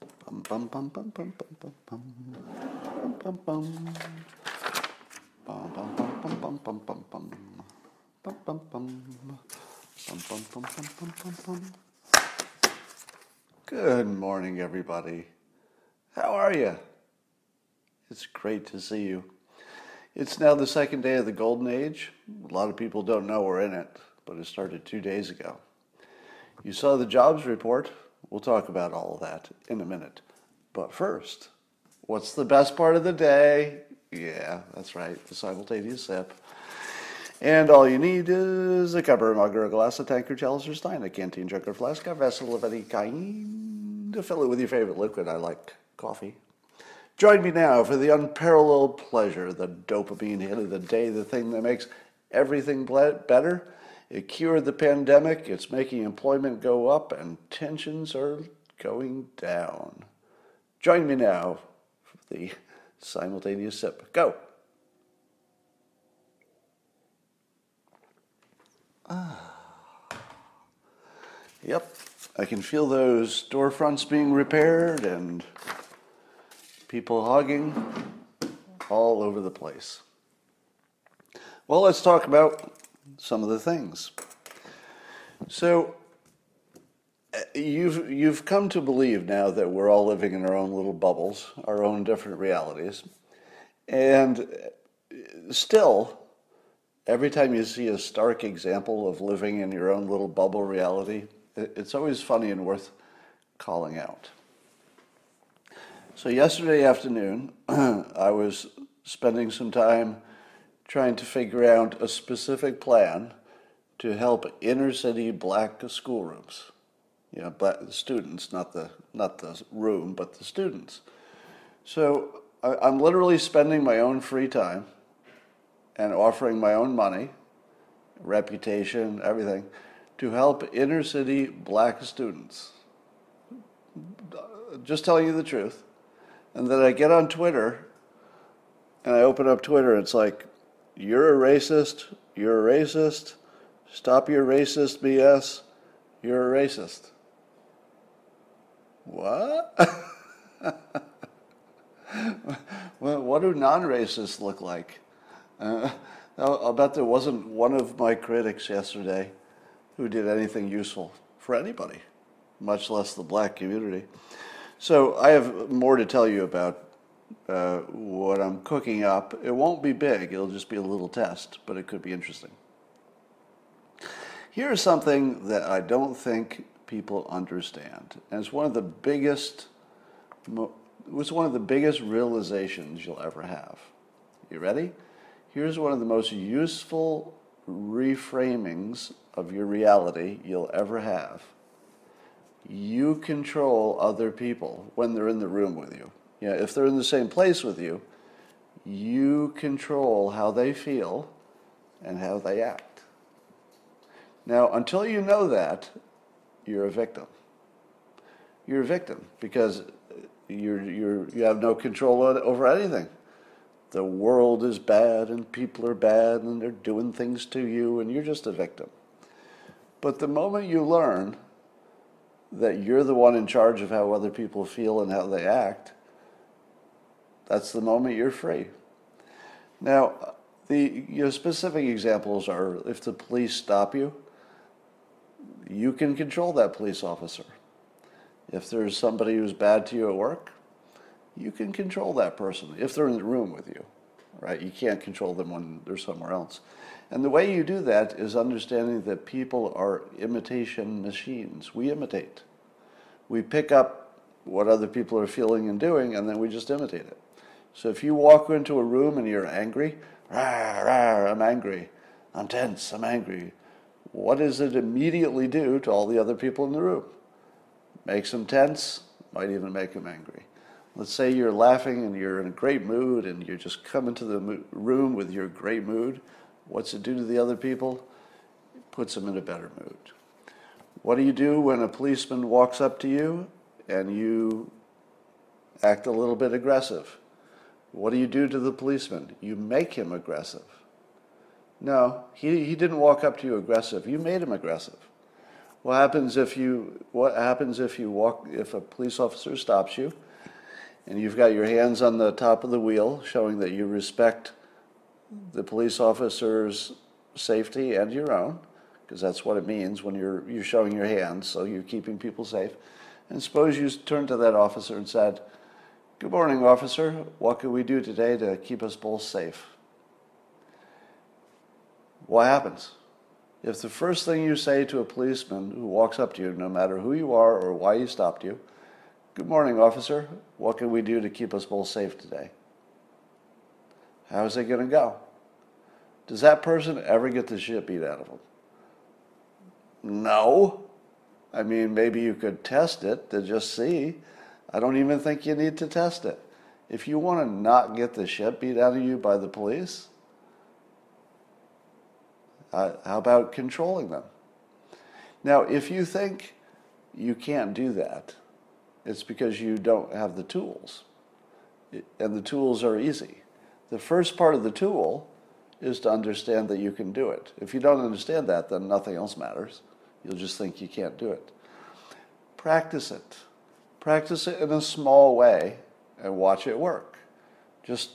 Bum bum bum bum bum bum bum bum bum bum. Bum bum bum bum bum bum bum bum. Bum bum bum. Bum bum bum bum bum bum bum. Good morning, everybody. How are you? It's great to see you. It's now the second day of the Golden Age. A lot of people don't know we're in it, but it started two days ago. You saw the jobs report. We'll talk about all of that in a minute. But first, what's the best part of the day? Yeah, that's right, the simultaneous sip. And all you need is a cup or mug or a glass, a tankard, chalice or stein, a canteen, jug or flask, a vessel of any kind to fill it with your favorite liquid. I like coffee. Join me now for the unparalleled pleasure, the dopamine hit of the day, the thing that makes everything better. It cured the pandemic, it's making employment go up, and tensions are going down. Join me now for the simultaneous sip. Go. Ah. Yep, I can feel those storefronts being repaired and people hogging all over the place. Well, let's talk about some of the things. So, you've you've come to believe now that we're all living in our own little bubbles, our own different realities, and uh, still, every time you see a stark example of living in your own little bubble reality, it's always funny and worth calling out. So, yesterday afternoon, I was spending some time trying to figure out a specific plan to help inner city black schoolrooms. You know, but the students, not the, not the room, but the students. So, I, I'm literally spending my own free time and offering my own money, reputation, everything, to help inner city black students. Just telling you the truth. And then I get on Twitter and I open up Twitter. and It's like, you're a racist. You're a racist. Stop your racist BS. You're a racist. What? what do non racists look like? Uh, I'll bet there wasn't one of my critics yesterday who did anything useful for anybody, much less the black community. So I have more to tell you about uh, what I'm cooking up. It won't be big, it'll just be a little test, but it could be interesting. Here's something that I don't think people understand, and it's one of the biggest. It's one of the biggest realizations you'll ever have. You ready? Here's one of the most useful reframings of your reality you'll ever have you control other people when they're in the room with you. You know, if they're in the same place with you, you control how they feel and how they act. Now, until you know that, you're a victim. You're a victim because you're, you're, you have no control over anything. The world is bad and people are bad and they're doing things to you and you're just a victim. But the moment you learn that you're the one in charge of how other people feel and how they act, that's the moment you're free. Now, the you know, specific examples are if the police stop you, you can control that police officer. If there's somebody who's bad to you at work, you can control that person if they're in the room with you, right? You can't control them when they're somewhere else. And the way you do that is understanding that people are imitation machines. We imitate. We pick up what other people are feeling and doing, and then we just imitate it. So if you walk into a room and you're angry, rah, rah, I'm angry, I'm tense, I'm angry, what does it immediately do to all the other people in the room? Makes them tense, might even make them angry. Let's say you're laughing and you're in a great mood and you just come into the room with your great mood What's it do to the other people? It puts them in a better mood. What do you do when a policeman walks up to you and you act a little bit aggressive? What do you do to the policeman? You make him aggressive. No, he, he didn't walk up to you aggressive. You made him aggressive. What happens if you what happens if you walk if a police officer stops you and you've got your hands on the top of the wheel showing that you respect the police officer's safety and your own because that's what it means when you're you're showing your hands so you're keeping people safe. And suppose you turned to that officer and said, "Good morning, officer. What can we do today to keep us both safe?" What happens? If the first thing you say to a policeman who walks up to you, no matter who you are or why he stopped you, Good morning, officer. What can we do to keep us both safe today? How's it going to go? Does that person ever get the shit beat out of them? No. I mean, maybe you could test it to just see. I don't even think you need to test it. If you want to not get the shit beat out of you by the police, uh, how about controlling them? Now, if you think you can't do that, it's because you don't have the tools. And the tools are easy. The first part of the tool is to understand that you can do it. If you don't understand that, then nothing else matters. You'll just think you can't do it. Practice it. Practice it in a small way and watch it work. Just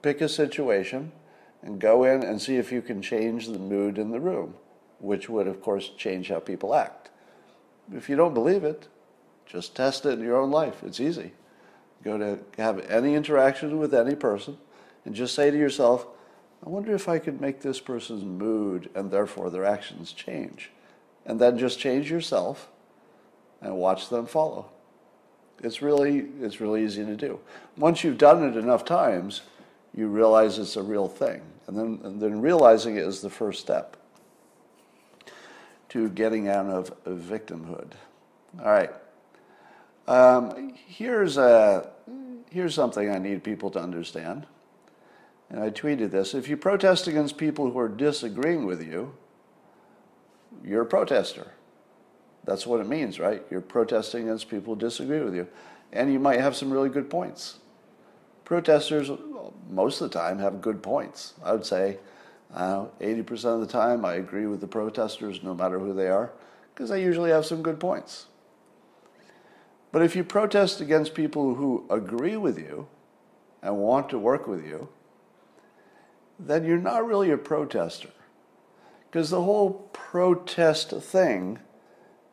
pick a situation and go in and see if you can change the mood in the room, which would, of course, change how people act. If you don't believe it, just test it in your own life. It's easy. Go to have any interaction with any person and just say to yourself, I wonder if I could make this person's mood and therefore their actions change. And then just change yourself and watch them follow. It's really, it's really easy to do. Once you've done it enough times, you realize it's a real thing. And then, and then realizing it is the first step to getting out of victimhood. All right. Um, here's, a, here's something I need people to understand. And I tweeted this. If you protest against people who are disagreeing with you, you're a protester. That's what it means, right? You're protesting against people who disagree with you. And you might have some really good points. Protesters, most of the time, have good points. I would say uh, 80% of the time I agree with the protesters, no matter who they are, because they usually have some good points. But if you protest against people who agree with you and want to work with you, then you're not really a protester. Because the whole protest thing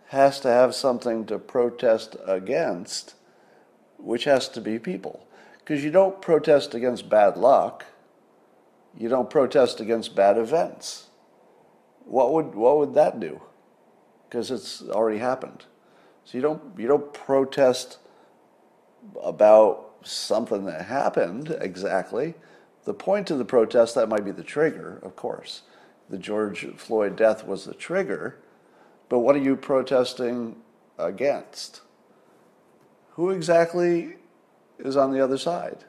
has to have something to protest against, which has to be people. Because you don't protest against bad luck, you don't protest against bad events. What would, what would that do? Because it's already happened. So you don't you don't protest about something that happened exactly. The point of the protest that might be the trigger, of course. The George Floyd death was the trigger, but what are you protesting against? Who exactly is on the other side?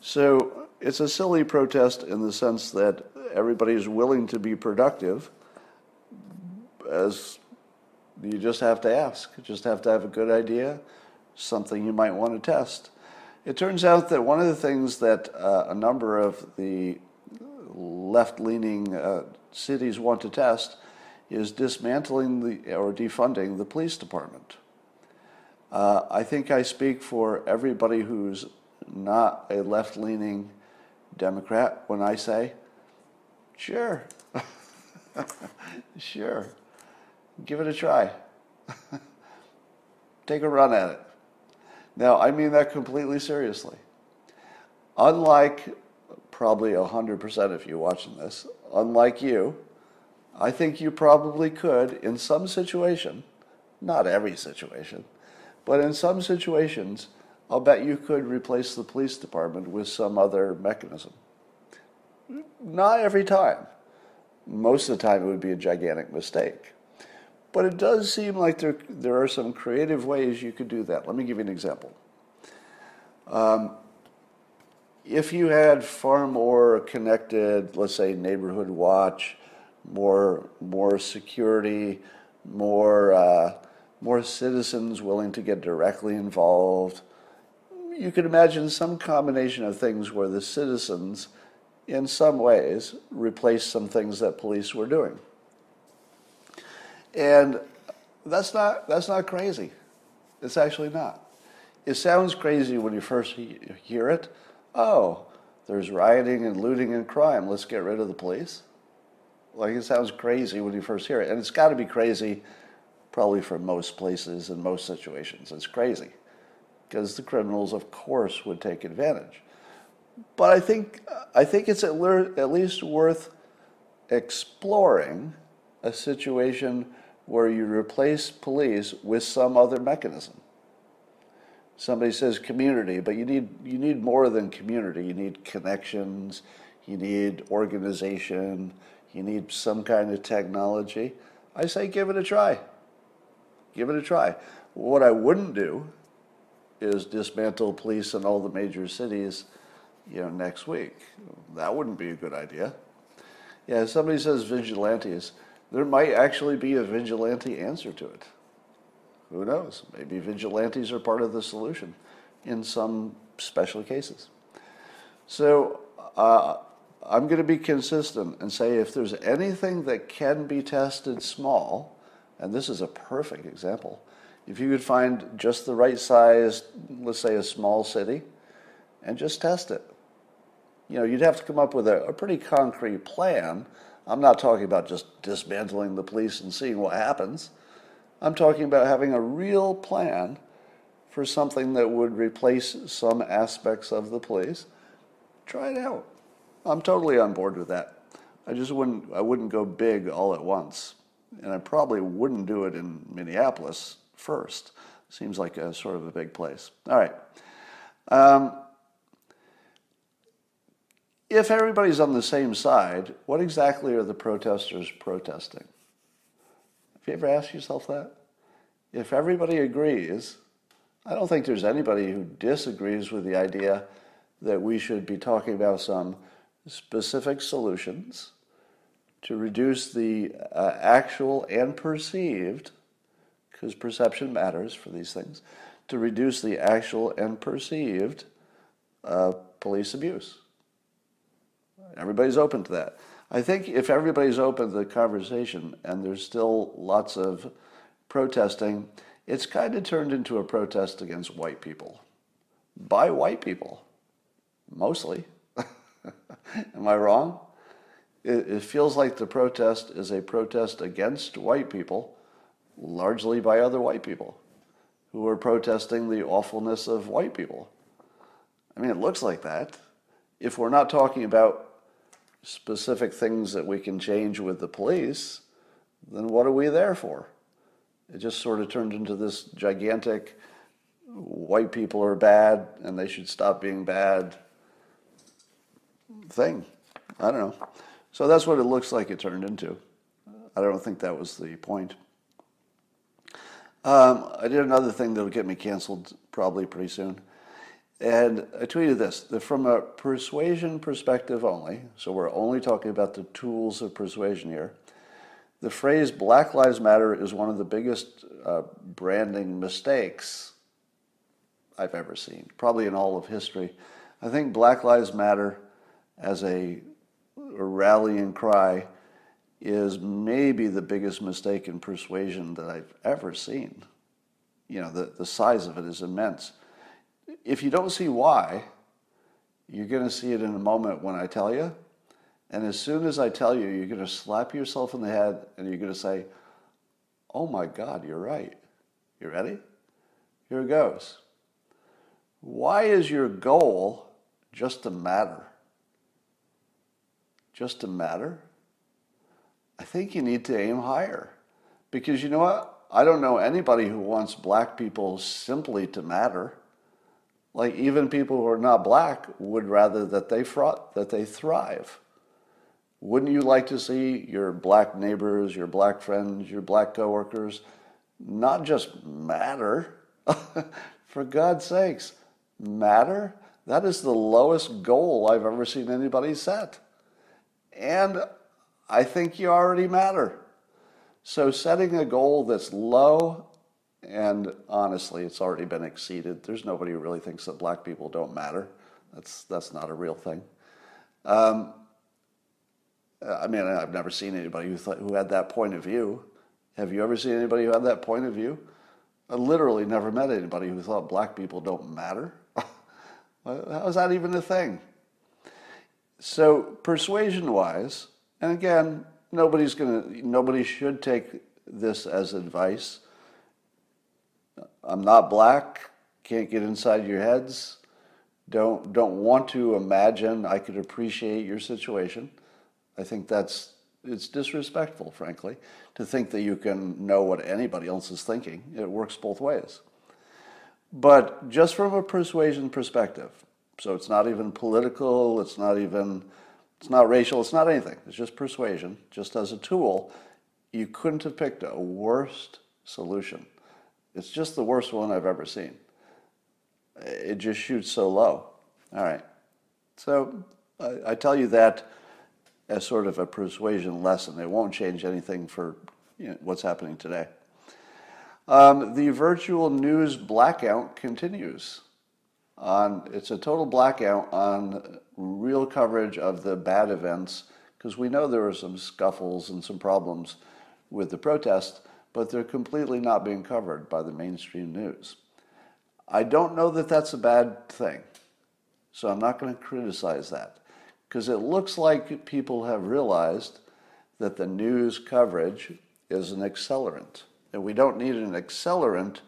So it's a silly protest in the sense that everybody is willing to be productive as you just have to ask. You just have to have a good idea, something you might want to test. It turns out that one of the things that uh, a number of the left leaning uh, cities want to test is dismantling the, or defunding the police department. Uh, I think I speak for everybody who's not a left leaning Democrat when I say, sure, sure. Give it a try. Take a run at it. Now, I mean that completely seriously. Unlike probably 100% of you watching this, unlike you, I think you probably could, in some situation, not every situation, but in some situations, I'll bet you could replace the police department with some other mechanism. Not every time. Most of the time, it would be a gigantic mistake. But it does seem like there, there are some creative ways you could do that. Let me give you an example. Um, if you had far more connected, let's say, neighborhood watch, more, more security, more, uh, more citizens willing to get directly involved, you could imagine some combination of things where the citizens, in some ways, replace some things that police were doing. And That's not, that's not crazy. It's actually not. It sounds crazy when you first hear it. Oh, there's rioting and looting and crime. Let's get rid of the police. Like it sounds crazy when you first hear it. And it's got to be crazy probably for most places and most situations. It's crazy because the criminals, of course, would take advantage. But I think, I think it's at, le- at least worth exploring a situation where you replace police with some other mechanism. Somebody says community, but you need, you need more than community. You need connections, you need organization, you need some kind of technology. I say give it a try. Give it a try. What I wouldn't do is dismantle police in all the major cities, you know, next week. That wouldn't be a good idea. Yeah, somebody says vigilantes. There might actually be a vigilante answer to it. Who knows? Maybe vigilantes are part of the solution in some special cases. So uh, I'm going to be consistent and say if there's anything that can be tested small, and this is a perfect example, if you could find just the right size, let's say a small city, and just test it. You know, you'd have to come up with a, a pretty concrete plan. I'm not talking about just dismantling the police and seeing what happens. I'm talking about having a real plan for something that would replace some aspects of the police. Try it out. I'm totally on board with that. I just wouldn't I wouldn't go big all at once. And I probably wouldn't do it in Minneapolis first. Seems like a sort of a big place. All right. Um, if everybody's on the same side, what exactly are the protesters protesting? Have you ever asked yourself that? If everybody agrees, I don't think there's anybody who disagrees with the idea that we should be talking about some specific solutions to reduce the uh, actual and perceived because perception matters for these things, to reduce the actual and perceived uh, police abuse. Everybody's open to that. I think if everybody's open to the conversation and there's still lots of protesting, it's kind of turned into a protest against white people by white people, mostly. Am I wrong? It, it feels like the protest is a protest against white people largely by other white people who are protesting the awfulness of white people. I mean, it looks like that. If we're not talking about specific things that we can change with the police, then what are we there for? It just sort of turned into this gigantic white people are bad and they should stop being bad thing. I don't know. So that's what it looks like it turned into. I don't think that was the point. Um, I did another thing that'll get me canceled probably pretty soon. And I tweeted this from a persuasion perspective only, so we're only talking about the tools of persuasion here, the phrase Black Lives Matter is one of the biggest uh, branding mistakes I've ever seen, probably in all of history. I think Black Lives Matter as a rallying cry is maybe the biggest mistake in persuasion that I've ever seen. You know, the, the size of it is immense. If you don't see why, you're going to see it in a moment when I tell you. And as soon as I tell you, you're going to slap yourself in the head and you're going to say, Oh my God, you're right. You ready? Here it goes. Why is your goal just to matter? Just to matter? I think you need to aim higher. Because you know what? I don't know anybody who wants black people simply to matter. Like even people who are not black would rather that they fr- that they thrive. Wouldn't you like to see your black neighbors, your black friends, your black coworkers not just matter? For God's sakes, matter? That is the lowest goal I've ever seen anybody set. And I think you already matter. So setting a goal that's low, and honestly, it's already been exceeded. There's nobody who really thinks that black people don't matter. That's that's not a real thing. Um, I mean, I've never seen anybody who who had that point of view. Have you ever seen anybody who had that point of view? I literally never met anybody who thought black people don't matter. How is that even a thing? So persuasion wise, and again, nobody's gonna nobody should take this as advice. I'm not black, can't get inside your heads, don't don't want to imagine I could appreciate your situation. I think that's it's disrespectful, frankly, to think that you can know what anybody else is thinking. It works both ways. But just from a persuasion perspective, so it's not even political, it's not even, it's not racial, it's not anything. It's just persuasion, just as a tool. You couldn't have picked a worst solution. It's just the worst one I've ever seen. It just shoots so low. All right. So I, I tell you that as sort of a persuasion lesson. It won't change anything for you know, what's happening today. Um, the virtual news blackout continues. On, it's a total blackout on real coverage of the bad events because we know there were some scuffles and some problems with the protest, but they're completely not being covered by the mainstream news. I don't know that that's a bad thing, so I'm not going to criticize that because it looks like people have realized that the news coverage is an accelerant. And we don't need an accelerant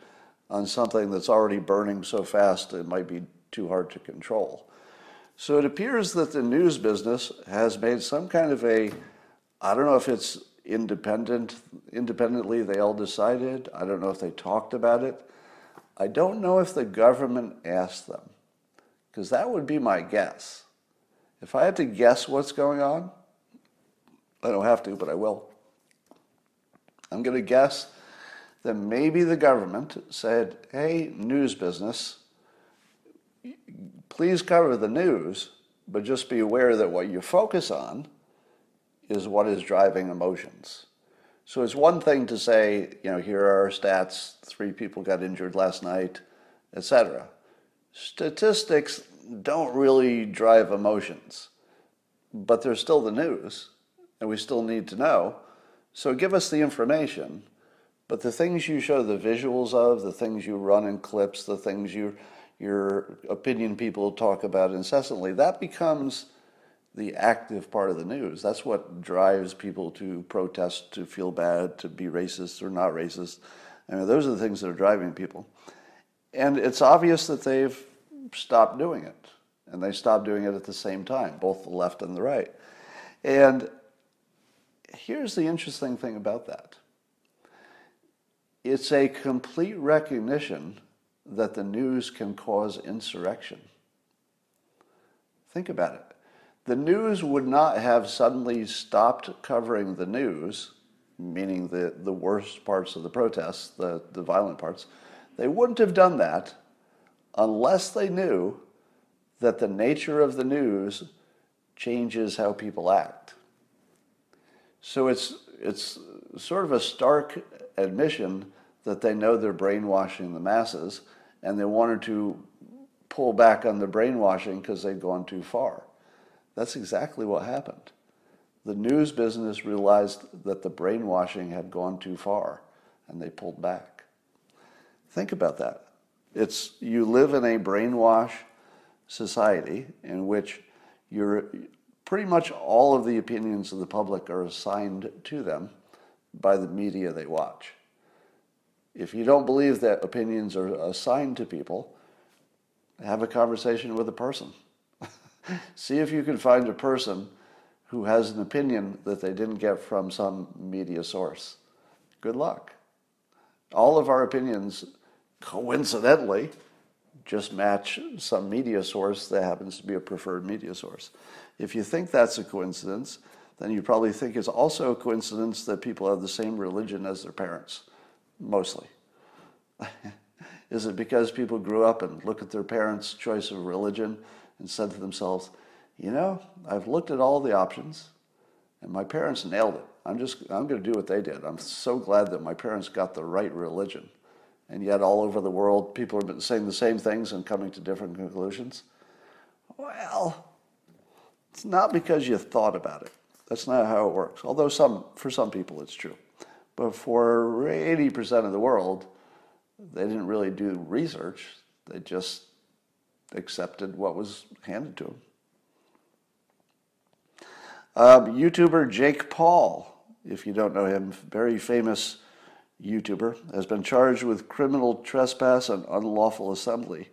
on something that's already burning so fast it might be too hard to control. So it appears that the news business has made some kind of a, I don't know if it's independent, independently they all decided. I don't know if they talked about it. I don't know if the government asked them, because that would be my guess. If I had to guess what's going on, I don't have to, but I will. I'm going to guess that maybe the government said, hey, news business, please cover the news, but just be aware that what you focus on is what is driving emotions. So it's one thing to say, you know, here are our stats, three people got injured last night, etc. Statistics don't really drive emotions, but they're still the news, and we still need to know. So give us the information, but the things you show the visuals of, the things you run in clips, the things you, your opinion people talk about incessantly, that becomes the active part of the news. That's what drives people to protest, to feel bad, to be racist or not racist. I mean, those are the things that are driving people. And it's obvious that they've stopped doing it. And they stopped doing it at the same time, both the left and the right. And here's the interesting thing about that it's a complete recognition that the news can cause insurrection. Think about it. The news would not have suddenly stopped covering the news, meaning the, the worst parts of the protests, the, the violent parts. They wouldn't have done that unless they knew that the nature of the news changes how people act. So it's, it's sort of a stark admission that they know they're brainwashing the masses and they wanted to pull back on the brainwashing because they'd gone too far. That's exactly what happened. The news business realized that the brainwashing had gone too far and they pulled back. Think about that. It's you live in a brainwash society in which you're pretty much all of the opinions of the public are assigned to them by the media they watch. If you don't believe that opinions are assigned to people, have a conversation with a person. See if you can find a person who has an opinion that they didn't get from some media source. Good luck. All of our opinions, coincidentally, just match some media source that happens to be a preferred media source. If you think that's a coincidence, then you probably think it's also a coincidence that people have the same religion as their parents, mostly. Is it because people grew up and looked at their parents' choice of religion and said to themselves, you know, I've looked at all the options and my parents nailed it. I'm just, I'm going to do what they did. I'm so glad that my parents got the right religion. And yet, all over the world, people are saying the same things and coming to different conclusions. Well, it's not because you thought about it. That's not how it works. Although some, for some people, it's true. But for 80% of the world, they didn't really do research. They just accepted what was handed to them. Um, YouTuber Jake Paul, if you don't know him, very famous YouTuber, has been charged with criminal trespass and unlawful assembly.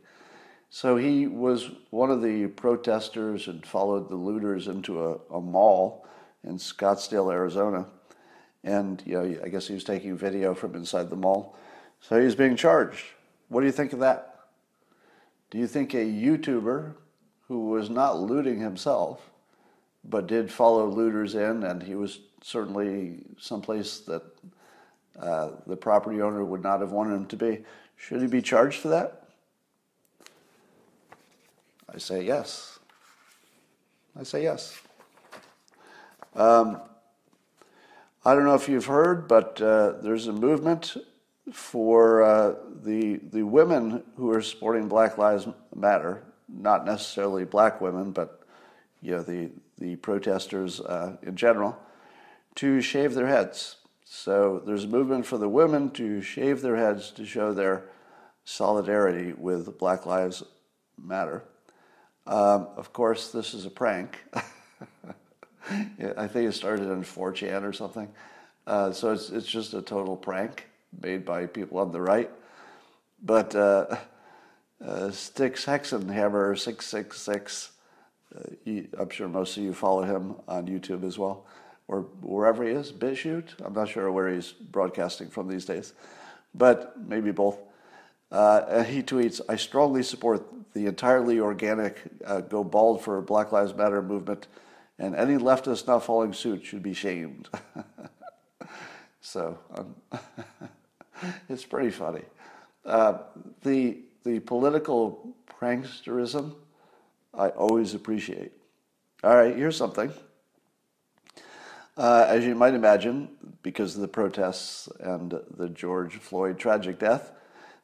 So he was one of the protesters and followed the looters into a, a mall in Scottsdale, Arizona. And you know, I guess he was taking video from inside the mall. So he's being charged. What do you think of that? Do you think a YouTuber who was not looting himself, but did follow looters in, and he was certainly someplace that uh, the property owner would not have wanted him to be, should he be charged for that? I say yes. I say yes. Um, I don't know if you've heard, but uh, there's a movement for uh, the the women who are supporting Black Lives Matter, not necessarily black women, but you know the the protesters uh, in general, to shave their heads. So there's a movement for the women to shave their heads to show their solidarity with Black Lives Matter. Um, of course, this is a prank. I think it started on 4chan or something. Uh, so it's, it's just a total prank made by people on the right. But uh, uh, Styx Hexenhammer 666, uh, I'm sure most of you follow him on YouTube as well, or wherever he is, BitChute. I'm not sure where he's broadcasting from these days, but maybe both. Uh, he tweets, I strongly support the entirely organic uh, Go Bald for Black Lives Matter movement, and any leftist not following suit should be shamed. so um, it's pretty funny. Uh, the, the political pranksterism, I always appreciate. All right, here's something. Uh, as you might imagine, because of the protests and the George Floyd tragic death,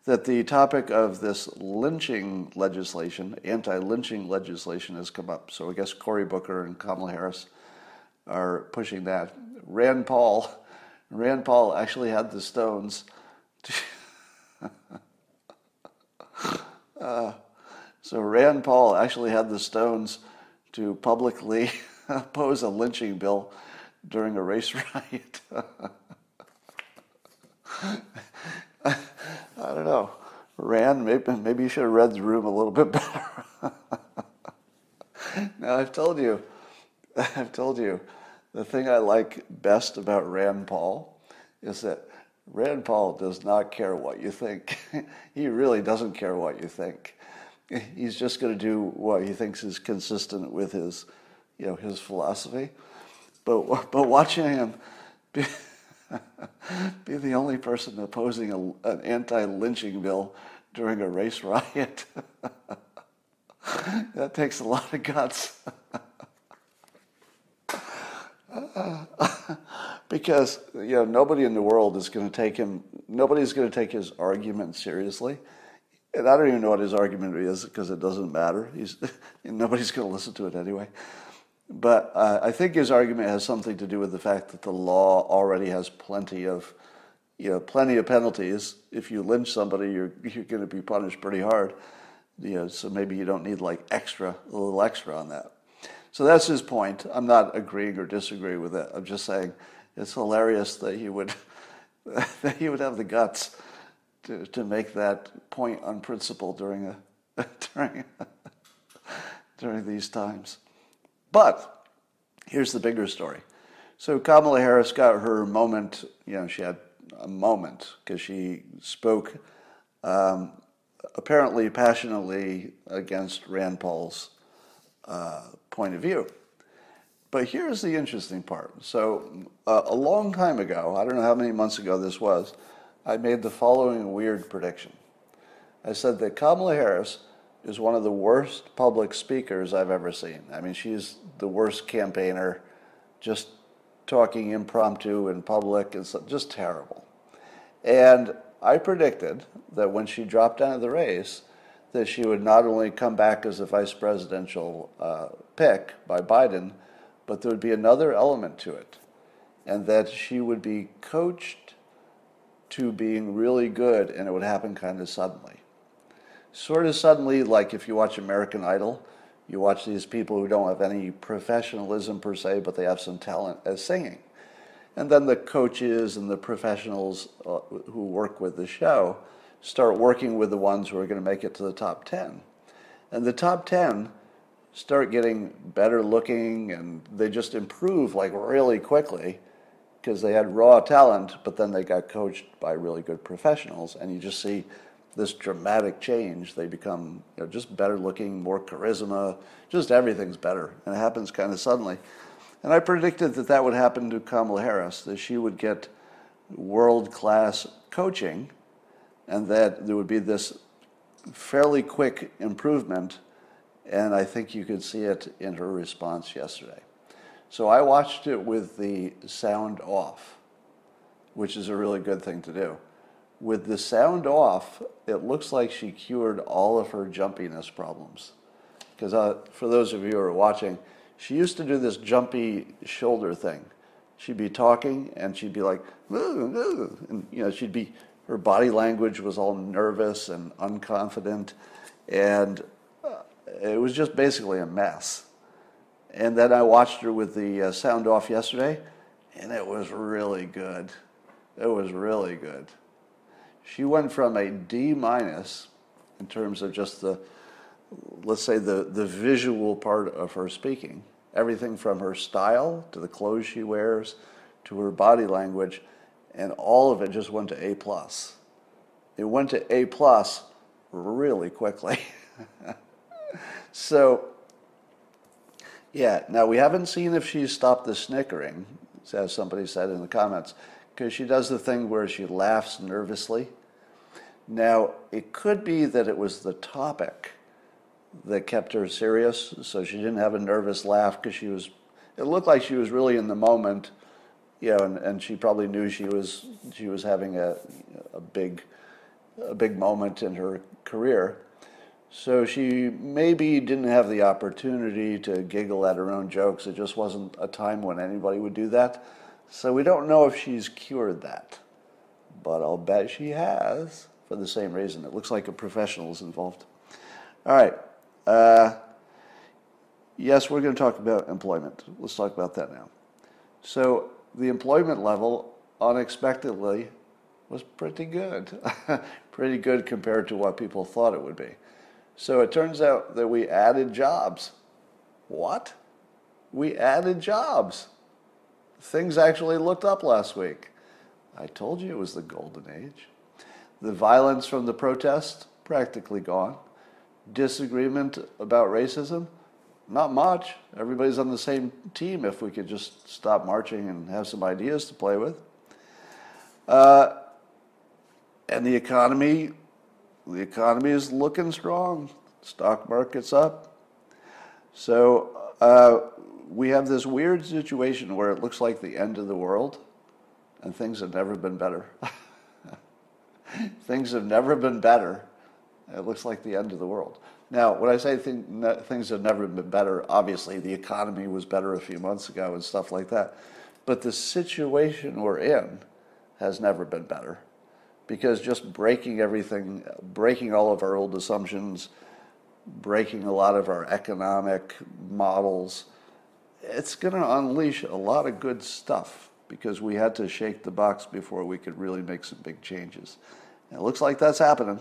that the topic of this lynching legislation, anti lynching legislation, has come up. So I guess Cory Booker and Kamala Harris are pushing that. Rand Paul, Rand Paul actually had the stones. To uh, so Rand Paul actually had the stones to publicly oppose a lynching bill during a race riot. I don't know. Rand, maybe, maybe you should have read the room a little bit better. now, I've told you, I've told you, the thing I like best about Rand Paul is that Rand Paul does not care what you think. he really doesn't care what you think. He's just going to do what he thinks is consistent with his, you know, his philosophy. But but watching him. Be, the only person opposing a, an anti-lynching bill during a race riot. that takes a lot of guts. because you know nobody in the world is going to take him. Nobody's going to take his argument seriously, and I don't even know what his argument is because it doesn't matter. He's nobody's going to listen to it anyway. But uh, I think his argument has something to do with the fact that the law already has plenty of, you know, plenty of penalties. If you lynch somebody, you're you're going to be punished pretty hard. You know, so maybe you don't need like extra, a little extra on that. So that's his point. I'm not agreeing or disagreeing with it. I'm just saying it's hilarious that he would that he would have the guts to to make that point on principle during a during during these times. But here's the bigger story. So Kamala Harris got her moment, you know, she had a moment because she spoke um, apparently passionately against Rand Paul's uh, point of view. But here's the interesting part. So, uh, a long time ago, I don't know how many months ago this was, I made the following weird prediction. I said that Kamala Harris is one of the worst public speakers I've ever seen. I mean, she's the worst campaigner, just talking impromptu in public and so, just terrible. And I predicted that when she dropped out of the race, that she would not only come back as a vice presidential uh, pick by Biden, but there would be another element to it. and that she would be coached to being really good, and it would happen kind of suddenly. Sort of suddenly, like if you watch American Idol, you watch these people who don't have any professionalism per se, but they have some talent as singing. And then the coaches and the professionals uh, who work with the show start working with the ones who are going to make it to the top 10. And the top 10 start getting better looking and they just improve like really quickly because they had raw talent, but then they got coached by really good professionals. And you just see this dramatic change. They become you know, just better looking, more charisma, just everything's better. And it happens kind of suddenly. And I predicted that that would happen to Kamala Harris, that she would get world class coaching and that there would be this fairly quick improvement. And I think you could see it in her response yesterday. So I watched it with the sound off, which is a really good thing to do. With the sound off, it looks like she cured all of her jumpiness problems. Because uh, for those of you who are watching, she used to do this jumpy shoulder thing. She'd be talking and she'd be like, ooh, ooh, and you know, she'd be her body language was all nervous and unconfident, and uh, it was just basically a mess. And then I watched her with the uh, sound off yesterday, and it was really good. It was really good. She went from a D minus in terms of just the, let's say, the, the visual part of her speaking everything from her style to the clothes she wears to her body language, and all of it just went to A plus. It went to A plus really quickly. so, yeah. Now we haven't seen if she's stopped the snickering, as somebody said in the comments, because she does the thing where she laughs nervously. Now it could be that it was the topic that kept her serious, so she didn't have a nervous laugh because she was. It looked like she was really in the moment, you know, and, and she probably knew she was she was having a a big a big moment in her career. So she maybe didn't have the opportunity to giggle at her own jokes. It just wasn't a time when anybody would do that. So we don't know if she's cured that. But I'll bet she has for the same reason. It looks like a professional is involved. All right. Uh, yes, we're going to talk about employment. Let's talk about that now. So the employment level unexpectedly was pretty good. pretty good compared to what people thought it would be. So it turns out that we added jobs. What? We added jobs. Things actually looked up last week. I told you it was the golden age. The violence from the protest, practically gone disagreement about racism? Not much. Everybody's on the same team if we could just stop marching and have some ideas to play with. Uh, and the economy, the economy is looking strong. Stock market's up. So uh, we have this weird situation where it looks like the end of the world, and things have never been better. things have never been better it looks like the end of the world. Now, when I say things have never been better, obviously the economy was better a few months ago and stuff like that. But the situation we're in has never been better because just breaking everything, breaking all of our old assumptions, breaking a lot of our economic models, it's going to unleash a lot of good stuff because we had to shake the box before we could really make some big changes. And it looks like that's happening.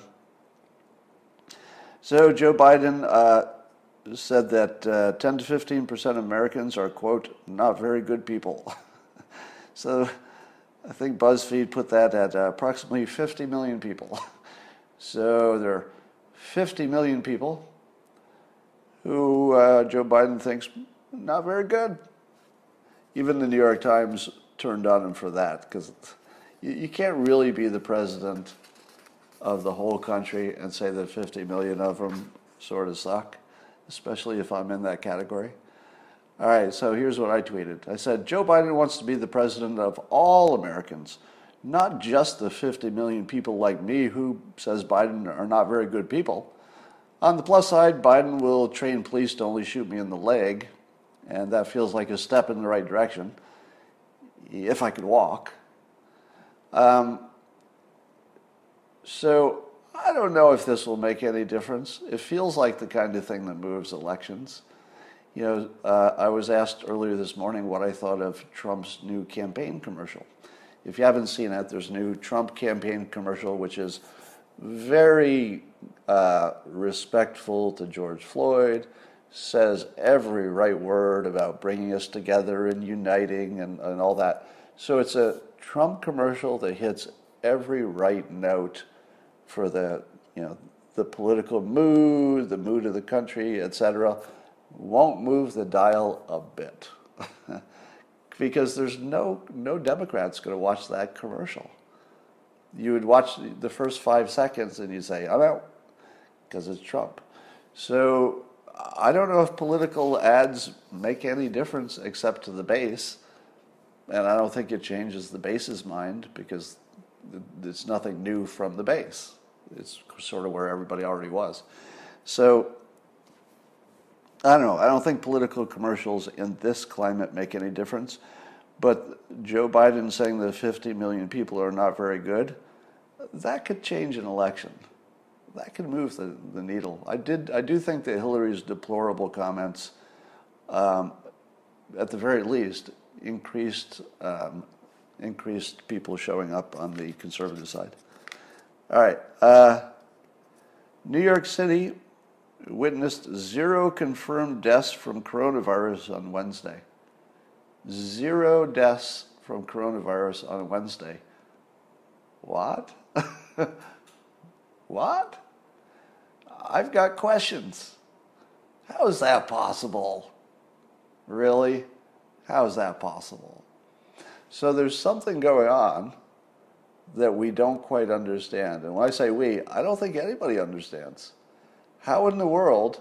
So Joe Biden uh, said that uh, 10 to 15 percent of Americans are, quote, not very good people. so I think BuzzFeed put that at uh, approximately 50 million people. so there are 50 million people who uh, Joe Biden thinks not very good. Even the New York Times turned on him for that because you, you can't really be the president of the whole country and say that 50 million of them sort of suck, especially if I'm in that category. All right, so here's what I tweeted. I said, Joe Biden wants to be the president of all Americans, not just the 50 million people like me who says Biden are not very good people. On the plus side, Biden will train police to only shoot me in the leg, and that feels like a step in the right direction. if I could walk. Um, so I don't know if this will make any difference. It feels like the kind of thing that moves elections. You know, uh, I was asked earlier this morning what I thought of Trump's new campaign commercial. If you haven't seen it, there's a new Trump campaign commercial, which is very uh, respectful to George Floyd, says every right word about bringing us together and uniting and, and all that. So it's a Trump commercial that hits every right note for the, you know, the political mood, the mood of the country, etc. Won't move the dial a bit. because there's no, no Democrats going to watch that commercial. You would watch the first five seconds and you'd say, I'm out, because it's Trump. So I don't know if political ads make any difference except to the base. And I don't think it changes the base's mind because it's nothing new from the base. It's sort of where everybody already was. So I don't know. I don't think political commercials in this climate make any difference. But Joe Biden saying that 50 million people are not very good, that could change an election. That could move the, the needle. I did. I do think that Hillary's deplorable comments, um, at the very least, increased um, increased people showing up on the conservative side. All right. Uh, New York City witnessed zero confirmed deaths from coronavirus on Wednesday. Zero deaths from coronavirus on Wednesday. What? what? I've got questions. How is that possible? Really? How is that possible? So there's something going on that we don't quite understand. And when I say we, I don't think anybody understands. How in the world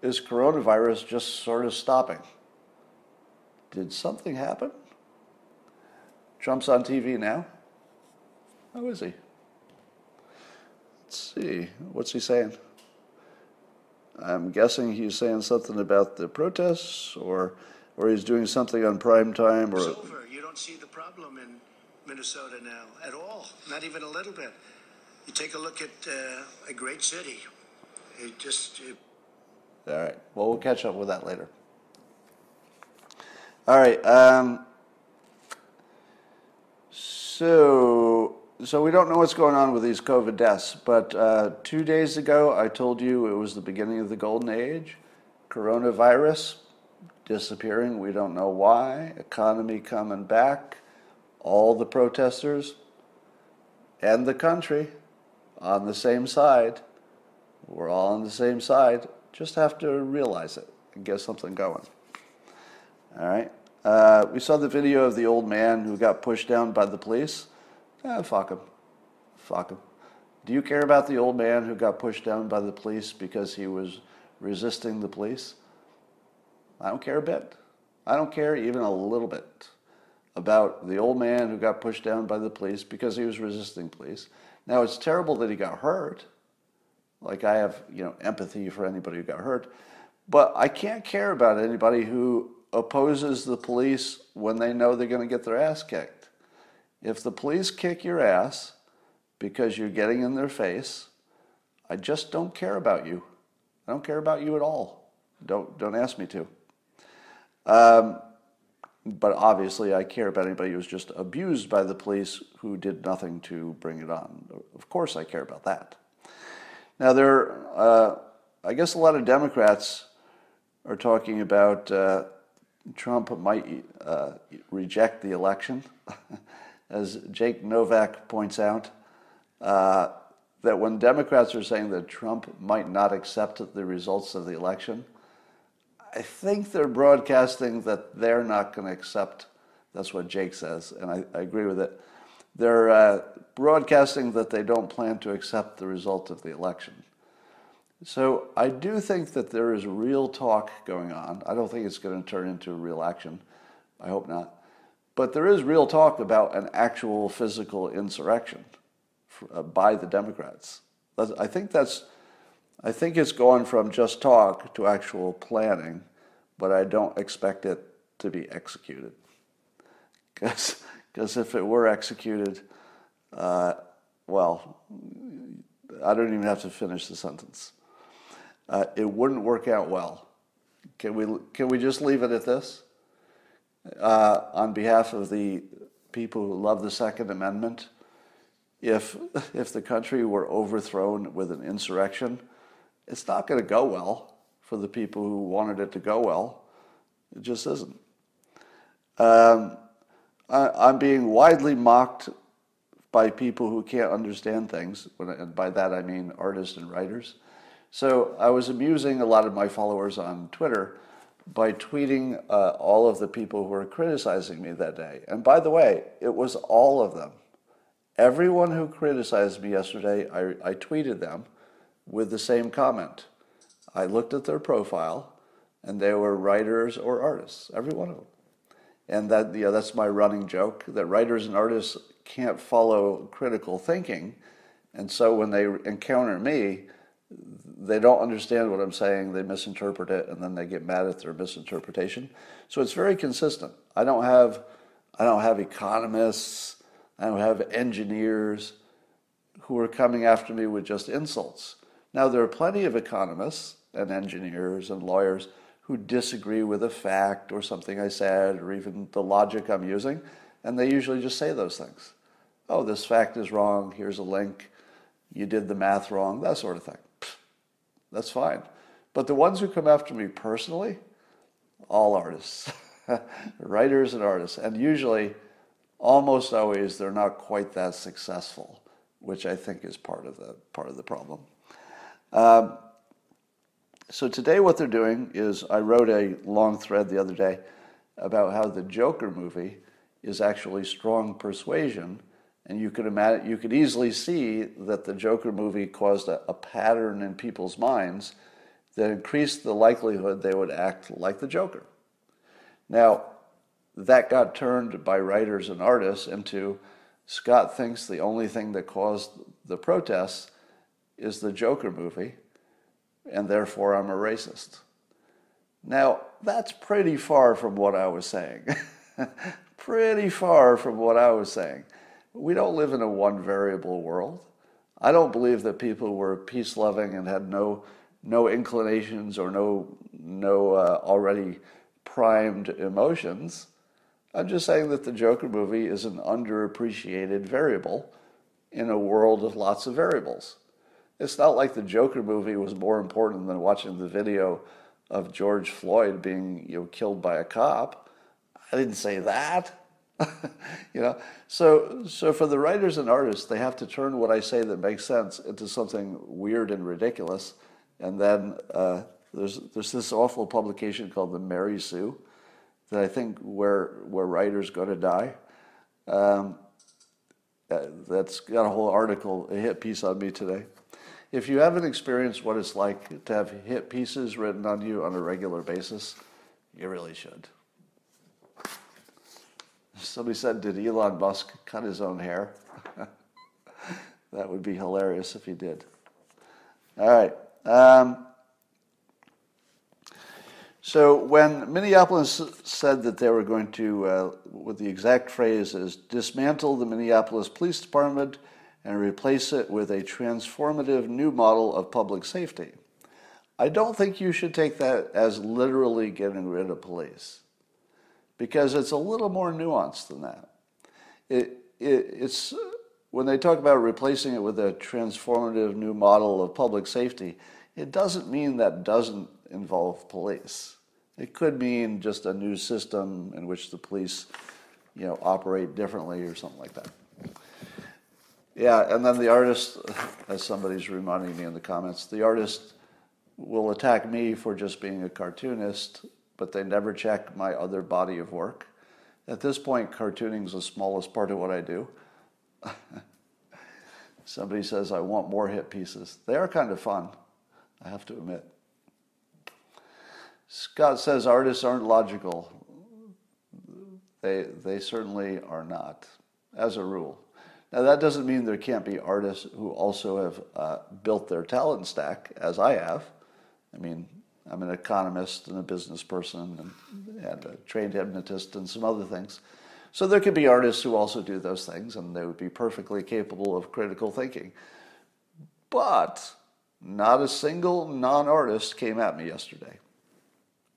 is coronavirus just sort of stopping? Did something happen? Trump's on TV now. How is he? Let's see. What's he saying? I'm guessing he's saying something about the protests, or or he's doing something on prime time, or. It's over. You don't see the problem in Minnesota now at all. Not even a little bit. You take a look at uh, a great city it just. It... All right. Well, we'll catch up with that later. All right. Um, so, so we don't know what's going on with these COVID deaths, but uh, two days ago I told you it was the beginning of the golden age. Coronavirus disappearing. We don't know why. Economy coming back. All the protesters and the country on the same side. We're all on the same side. Just have to realize it and get something going. All right. Uh, we saw the video of the old man who got pushed down by the police. Eh, fuck him. Fuck him. Do you care about the old man who got pushed down by the police because he was resisting the police? I don't care a bit. I don't care even a little bit about the old man who got pushed down by the police because he was resisting police. Now, it's terrible that he got hurt. Like I have, you know, empathy for anybody who got hurt, but I can't care about anybody who opposes the police when they know they're going to get their ass kicked. If the police kick your ass because you're getting in their face, I just don't care about you. I don't care about you at all. Don't don't ask me to. Um, but obviously, I care about anybody who's just abused by the police who did nothing to bring it on. Of course, I care about that. Now, there, uh, I guess a lot of Democrats are talking about uh, Trump might uh, reject the election. As Jake Novak points out, uh, that when Democrats are saying that Trump might not accept the results of the election, I think they're broadcasting that they're not going to accept. That's what Jake says, and I, I agree with it. They're uh, broadcasting that they don't plan to accept the result of the election. So I do think that there is real talk going on. I don't think it's going to turn into real action. I hope not. But there is real talk about an actual physical insurrection uh, by the Democrats. I think that's, I think it's gone from just talk to actual planning, but I don't expect it to be executed. Because if it were executed, uh, well, I don't even have to finish the sentence. Uh, it wouldn't work out well. Can we, can we just leave it at this? Uh, on behalf of the people who love the Second Amendment, if, if the country were overthrown with an insurrection, it's not going to go well for the people who wanted it to go well. It just isn't. Um, I, am being widely mocked by people who can't understand things, and by that I mean artists and writers. So I was amusing a lot of my followers on Twitter by tweeting uh, all of the people who were criticizing me that day. And by the way, it was all of them. Everyone who criticized me yesterday, I, I tweeted them with the same comment. I looked at their profile, and they were writers or artists, every one of them. And that, you know, that's my running joke that writers and artists can't follow critical thinking. And so when they encounter me, they don't understand what I'm saying, they misinterpret it, and then they get mad at their misinterpretation. So it's very consistent. I don't have, I don't have economists, I don't have engineers who are coming after me with just insults. Now there are plenty of economists and engineers and lawyers who disagree with a fact or something I said or even the logic I'm using, and they usually just say those things. Oh, this fact is wrong. Here's a link. You did the math wrong. That sort of thing. That's fine. But the ones who come after me personally, all artists, writers and artists, and usually, almost always, they're not quite that successful, which I think is part of the part of the problem. Um, so today, what they're doing is, I wrote a long thread the other day about how the Joker movie is actually strong persuasion and you could imagine, you could easily see that the Joker movie caused a, a pattern in people's minds that increased the likelihood they would act like the Joker. Now, that got turned by writers and artists into Scott thinks the only thing that caused the protests is the Joker movie, and therefore I'm a racist. Now, that's pretty far from what I was saying. pretty far from what I was saying. We don't live in a one variable world. I don't believe that people were peace loving and had no no inclinations or no no uh, already primed emotions. I'm just saying that the Joker movie is an underappreciated variable in a world of lots of variables. It's not like the Joker movie was more important than watching the video of George Floyd being you know, killed by a cop. I didn't say that. you know, so so for the writers and artists, they have to turn what I say that makes sense into something weird and ridiculous, and then uh, there's there's this awful publication called the Mary Sue, that I think where where writers go to die. Um, uh, that's got a whole article, a hit piece on me today. If you haven't experienced what it's like to have hit pieces written on you on a regular basis, you really should. Somebody said, Did Elon Musk cut his own hair? that would be hilarious if he did. All right. Um, so when Minneapolis said that they were going to, uh, what the exact phrase is, dismantle the Minneapolis Police Department and replace it with a transformative new model of public safety, I don't think you should take that as literally getting rid of police because it's a little more nuanced than that. It, it, it's when they talk about replacing it with a transformative new model of public safety, it doesn't mean that doesn't involve police. It could mean just a new system in which the police, you know, operate differently or something like that. Yeah, and then the artist, as somebody's reminding me in the comments, the artist will attack me for just being a cartoonist but they never check my other body of work. At this point, cartooning is the smallest part of what I do. Somebody says, I want more hit pieces. They are kind of fun, I have to admit. Scott says artists aren't logical. They, they certainly are not, as a rule. Now, that doesn't mean there can't be artists who also have uh, built their talent stack, as I have. I mean, I'm an economist and a business person and, and a trained hypnotist and some other things. So there could be artists who also do those things, and they would be perfectly capable of critical thinking. But not a single non artist came at me yesterday.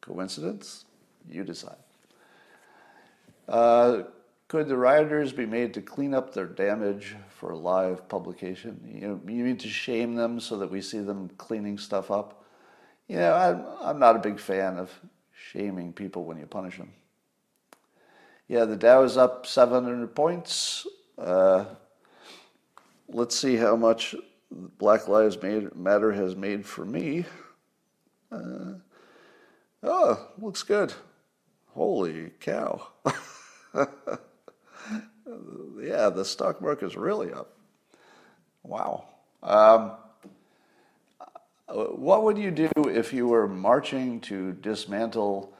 Coincidence? You decide. Uh, could the rioters be made to clean up their damage for live publication? You, you mean to shame them so that we see them cleaning stuff up? You know, I'm, I'm not a big fan of shaming people when you punish them. Yeah, the Dow is up 700 points. Uh, let's see how much Black Lives Matter has made for me. Uh, oh, looks good. Holy cow. yeah, the stock market is really up. Wow. Um, what would you do if you were marching to dismantle,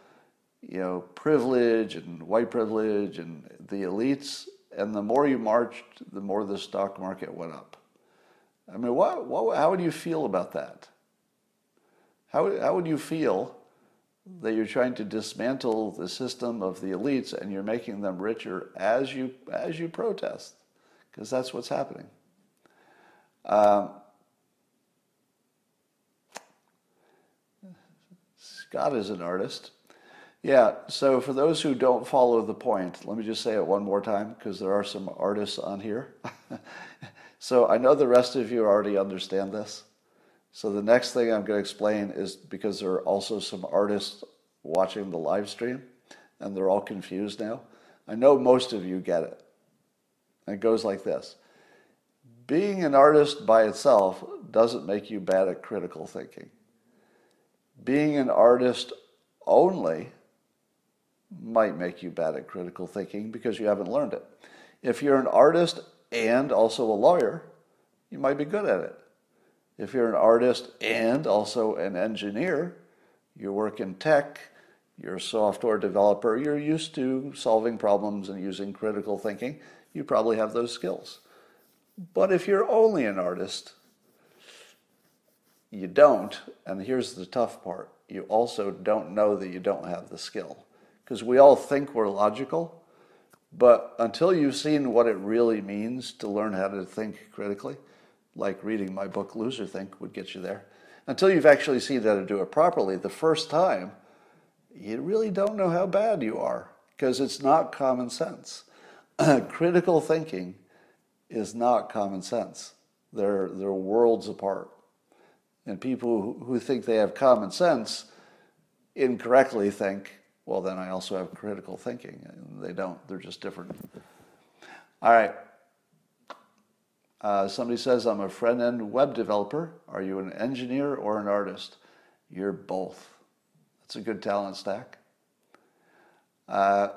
you know, privilege and white privilege and the elites, and the more you marched, the more the stock market went up? I mean, what, what, how would you feel about that? How, how would you feel that you're trying to dismantle the system of the elites and you're making them richer as you as you protest, because that's what's happening. Um, Scott is an artist. Yeah, so for those who don't follow the point, let me just say it one more time because there are some artists on here. so I know the rest of you already understand this. So the next thing I'm going to explain is because there are also some artists watching the live stream and they're all confused now. I know most of you get it. it goes like this Being an artist by itself doesn't make you bad at critical thinking. Being an artist only might make you bad at critical thinking because you haven't learned it. If you're an artist and also a lawyer, you might be good at it. If you're an artist and also an engineer, you work in tech, you're a software developer, you're used to solving problems and using critical thinking, you probably have those skills. But if you're only an artist, you don't, and here's the tough part you also don't know that you don't have the skill. Because we all think we're logical, but until you've seen what it really means to learn how to think critically, like reading my book Loser Think would get you there. Until you've actually seen how to do it properly the first time, you really don't know how bad you are because it's not common sense. Critical thinking is not common sense. They're, they're worlds apart. And people who think they have common sense incorrectly think, well, then I also have critical thinking. And they don't, they're just different. All right. Uh, somebody says, I'm a front end web developer. Are you an engineer or an artist? You're both. That's a good talent stack. Uh,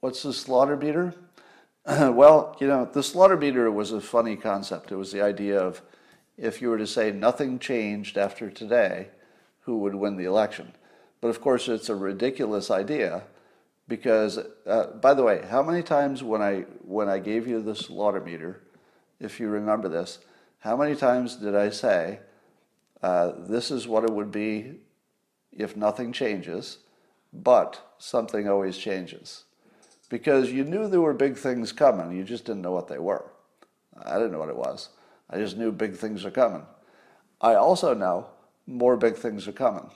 what's the slaughter meter? well, you know, the slaughter meter was a funny concept. It was the idea of if you were to say nothing changed after today, who would win the election? But of course, it's a ridiculous idea because, uh, by the way, how many times when I when I gave you the slaughter meter if you remember this, how many times did I say, uh, this is what it would be if nothing changes, but something always changes? Because you knew there were big things coming, you just didn't know what they were. I didn't know what it was. I just knew big things are coming. I also know more big things are coming.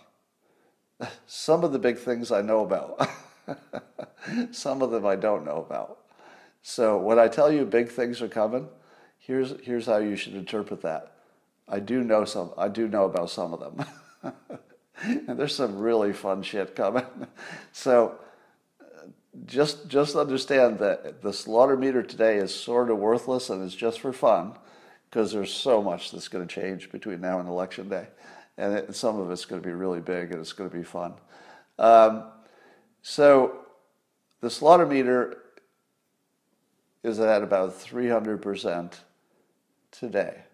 Some of the big things I know about. Some of them I don't know about. So when I tell you big things are coming, here's here's how you should interpret that. I do know some. I do know about some of them, and there's some really fun shit coming. So just just understand that the slaughter meter today is sort of worthless and it's just for fun because there's so much that's going to change between now and election day, and it, some of it's going to be really big and it's going to be fun. Um, so the slaughter meter is at about 300 percent today.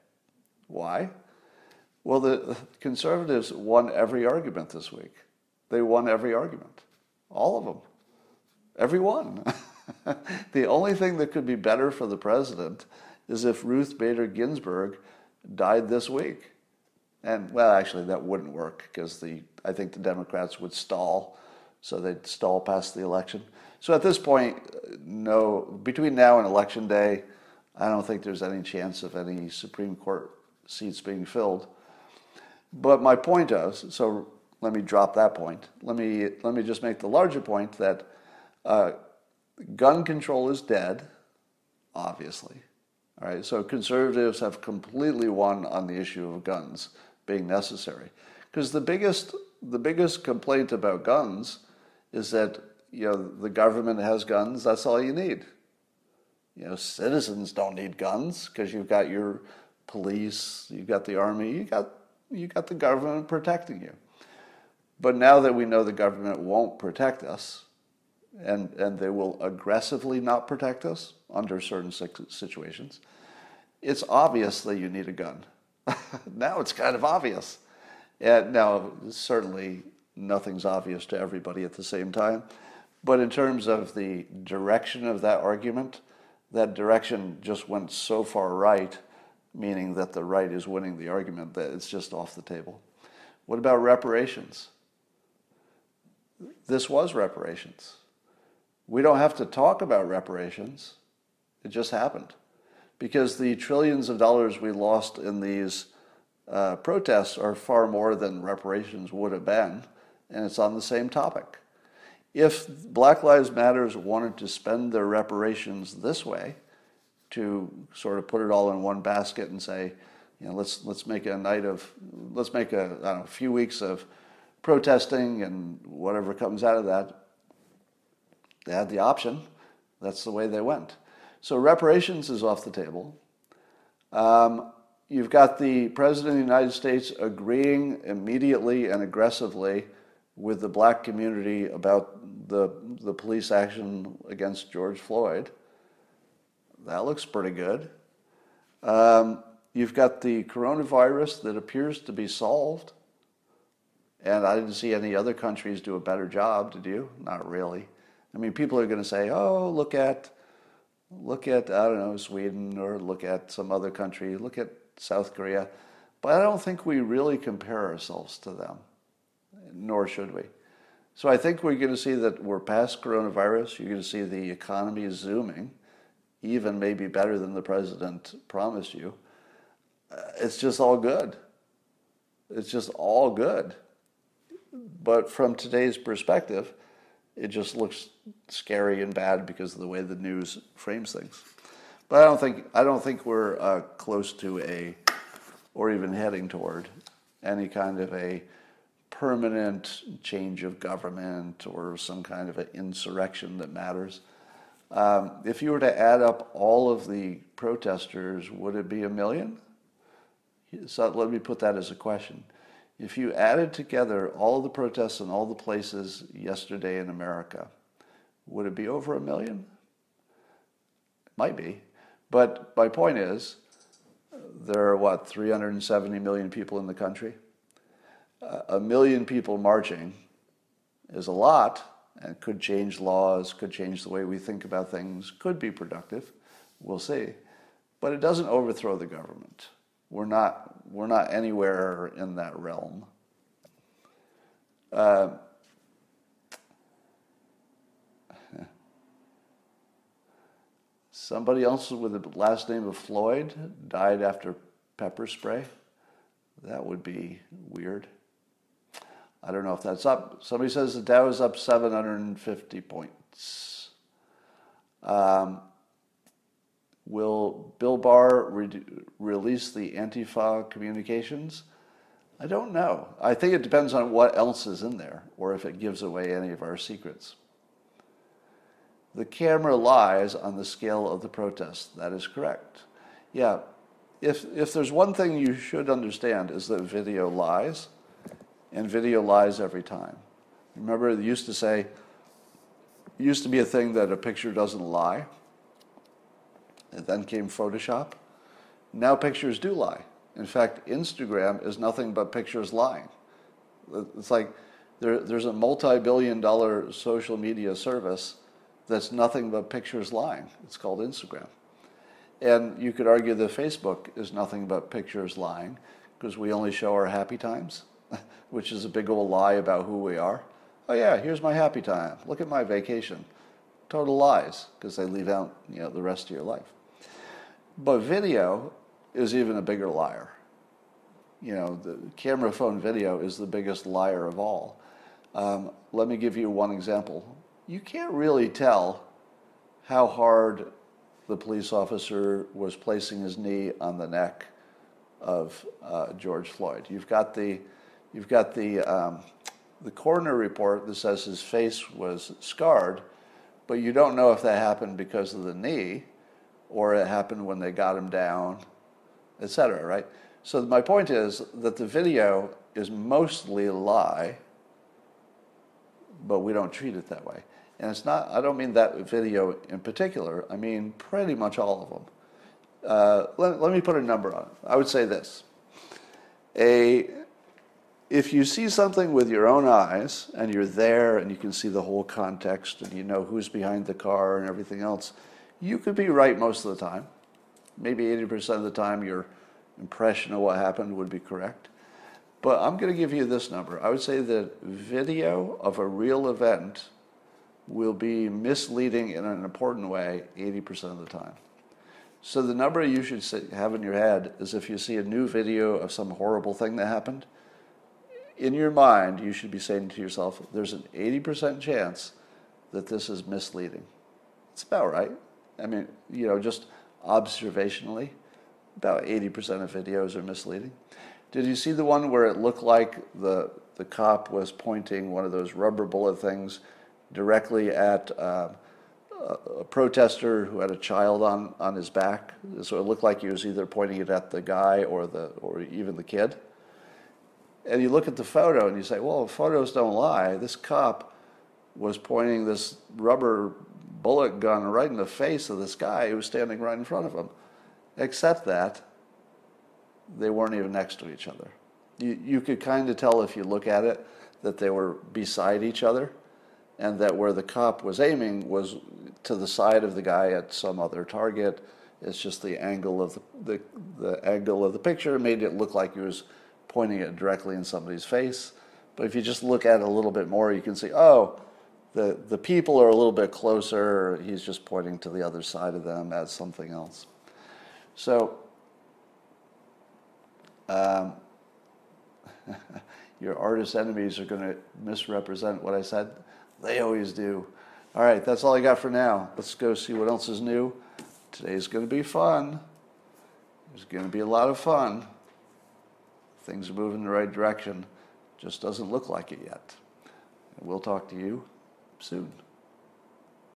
Why? Well, the conservatives won every argument this week. They won every argument, all of them, every one. the only thing that could be better for the president is if Ruth Bader Ginsburg died this week. And well, actually, that wouldn't work because the I think the Democrats would stall so they'd stall past the election. So at this point, no, between now and election day, I don't think there's any chance of any Supreme Court seats being filled. But my point is, so let me drop that point. Let me let me just make the larger point that uh, gun control is dead, obviously. All right, so conservatives have completely won on the issue of guns being necessary, because the biggest the biggest complaint about guns is that you know the government has guns. That's all you need. You know, citizens don't need guns because you've got your police, you've got the army, you got you got the government protecting you. But now that we know the government won't protect us, and, and they will aggressively not protect us under certain situations, it's obvious that you need a gun. now it's kind of obvious. And now, certainly, nothing's obvious to everybody at the same time. But in terms of the direction of that argument, that direction just went so far right, meaning that the right is winning the argument, that it's just off the table. What about reparations? this was reparations. We don't have to talk about reparations. It just happened. Because the trillions of dollars we lost in these uh, protests are far more than reparations would have been, and it's on the same topic. If Black Lives Matters wanted to spend their reparations this way, to sort of put it all in one basket and say, you know, let's let's make a night of, let's make a, know, a few weeks of protesting and whatever comes out of that, they had the option. That's the way they went. So reparations is off the table. Um, you've got the President of the United States agreeing immediately and aggressively with the black community about the, the police action against George Floyd. That looks pretty good. Um, you've got the coronavirus that appears to be solved. And I didn't see any other countries do a better job, did you? Not really. I mean, people are going to say, oh, look at, look at, I don't know, Sweden or look at some other country, look at South Korea. But I don't think we really compare ourselves to them, nor should we. So I think we're going to see that we're past coronavirus. You're going to see the economy zooming, even maybe better than the president promised you. Uh, it's just all good. It's just all good. But from today's perspective, it just looks scary and bad because of the way the news frames things. But I don't think I don't think we're uh, close to a, or even heading toward, any kind of a permanent change of government or some kind of an insurrection that matters. Um, if you were to add up all of the protesters, would it be a million? So let me put that as a question. If you added together all the protests in all the places yesterday in America, would it be over a million? Might be. But my point is, there are what, 370 million people in the country? a million people marching is a lot and could change laws, could change the way we think about things, could be productive. We'll see. But it doesn't overthrow the government. We're not, we're not anywhere in that realm. Uh, somebody else with the last name of Floyd died after pepper spray. That would be weird. I don't know if that's up. Somebody says the Dow is up 750 points. Um, Will Bill Barr re- release the Antifa communications? I don't know. I think it depends on what else is in there or if it gives away any of our secrets. The camera lies on the scale of the protest. That is correct. Yeah, if, if there's one thing you should understand is that video lies, and video lies every time. Remember, they used to say, it used to be a thing that a picture doesn't lie. And then came Photoshop. Now pictures do lie. In fact, Instagram is nothing but pictures lying. It's like there, there's a multi billion dollar social media service that's nothing but pictures lying. It's called Instagram. And you could argue that Facebook is nothing but pictures lying because we only show our happy times, which is a big old lie about who we are. Oh yeah, here's my happy time. Look at my vacation. Total lies because they leave out you know the rest of your life. But video is even a bigger liar. You know, the camera phone video is the biggest liar of all. Um, let me give you one example. You can't really tell how hard the police officer was placing his knee on the neck of uh, George Floyd. You've got the, you've got the, um, the coroner report that says his face was scarred, but you don't know if that happened because of the knee or it happened when they got him down, etc. Right? So my point is that the video is mostly a lie, but we don't treat it that way. And it's not, I don't mean that video in particular, I mean pretty much all of them. Uh, let, let me put a number on it. I would say this. A, if you see something with your own eyes and you're there and you can see the whole context and you know who's behind the car and everything else, you could be right most of the time. Maybe 80% of the time your impression of what happened would be correct. But I'm going to give you this number. I would say that video of a real event will be misleading in an important way 80% of the time. So the number you should have in your head is if you see a new video of some horrible thing that happened, in your mind you should be saying to yourself, there's an 80% chance that this is misleading. It's about right. I mean, you know, just observationally, about 80% of videos are misleading. Did you see the one where it looked like the, the cop was pointing one of those rubber bullet things directly at uh, a protester who had a child on, on his back. So it looked like he was either pointing it at the guy or, the, or even the kid. And you look at the photo and you say, well, photos don't lie. This cop was pointing this rubber bullet gun right in the face of this guy who was standing right in front of him. Except that they weren't even next to each other. You, you could kind of tell if you look at it that they were beside each other and that where the cop was aiming was to the side of the guy at some other target. It's just the angle of the, the, the angle of the picture made it look like he was pointing it directly in somebody's face. But if you just look at it a little bit more, you can see, oh, the, the people are a little bit closer. He's just pointing to the other side of them as something else. So, um, your artist enemies are going to misrepresent what I said. They always do. All right, that's all I got for now. Let's go see what else is new. Today's going to be fun. There's going to be a lot of fun. Things are moving in the right direction. Just doesn't look like it yet. And we'll talk to you soon.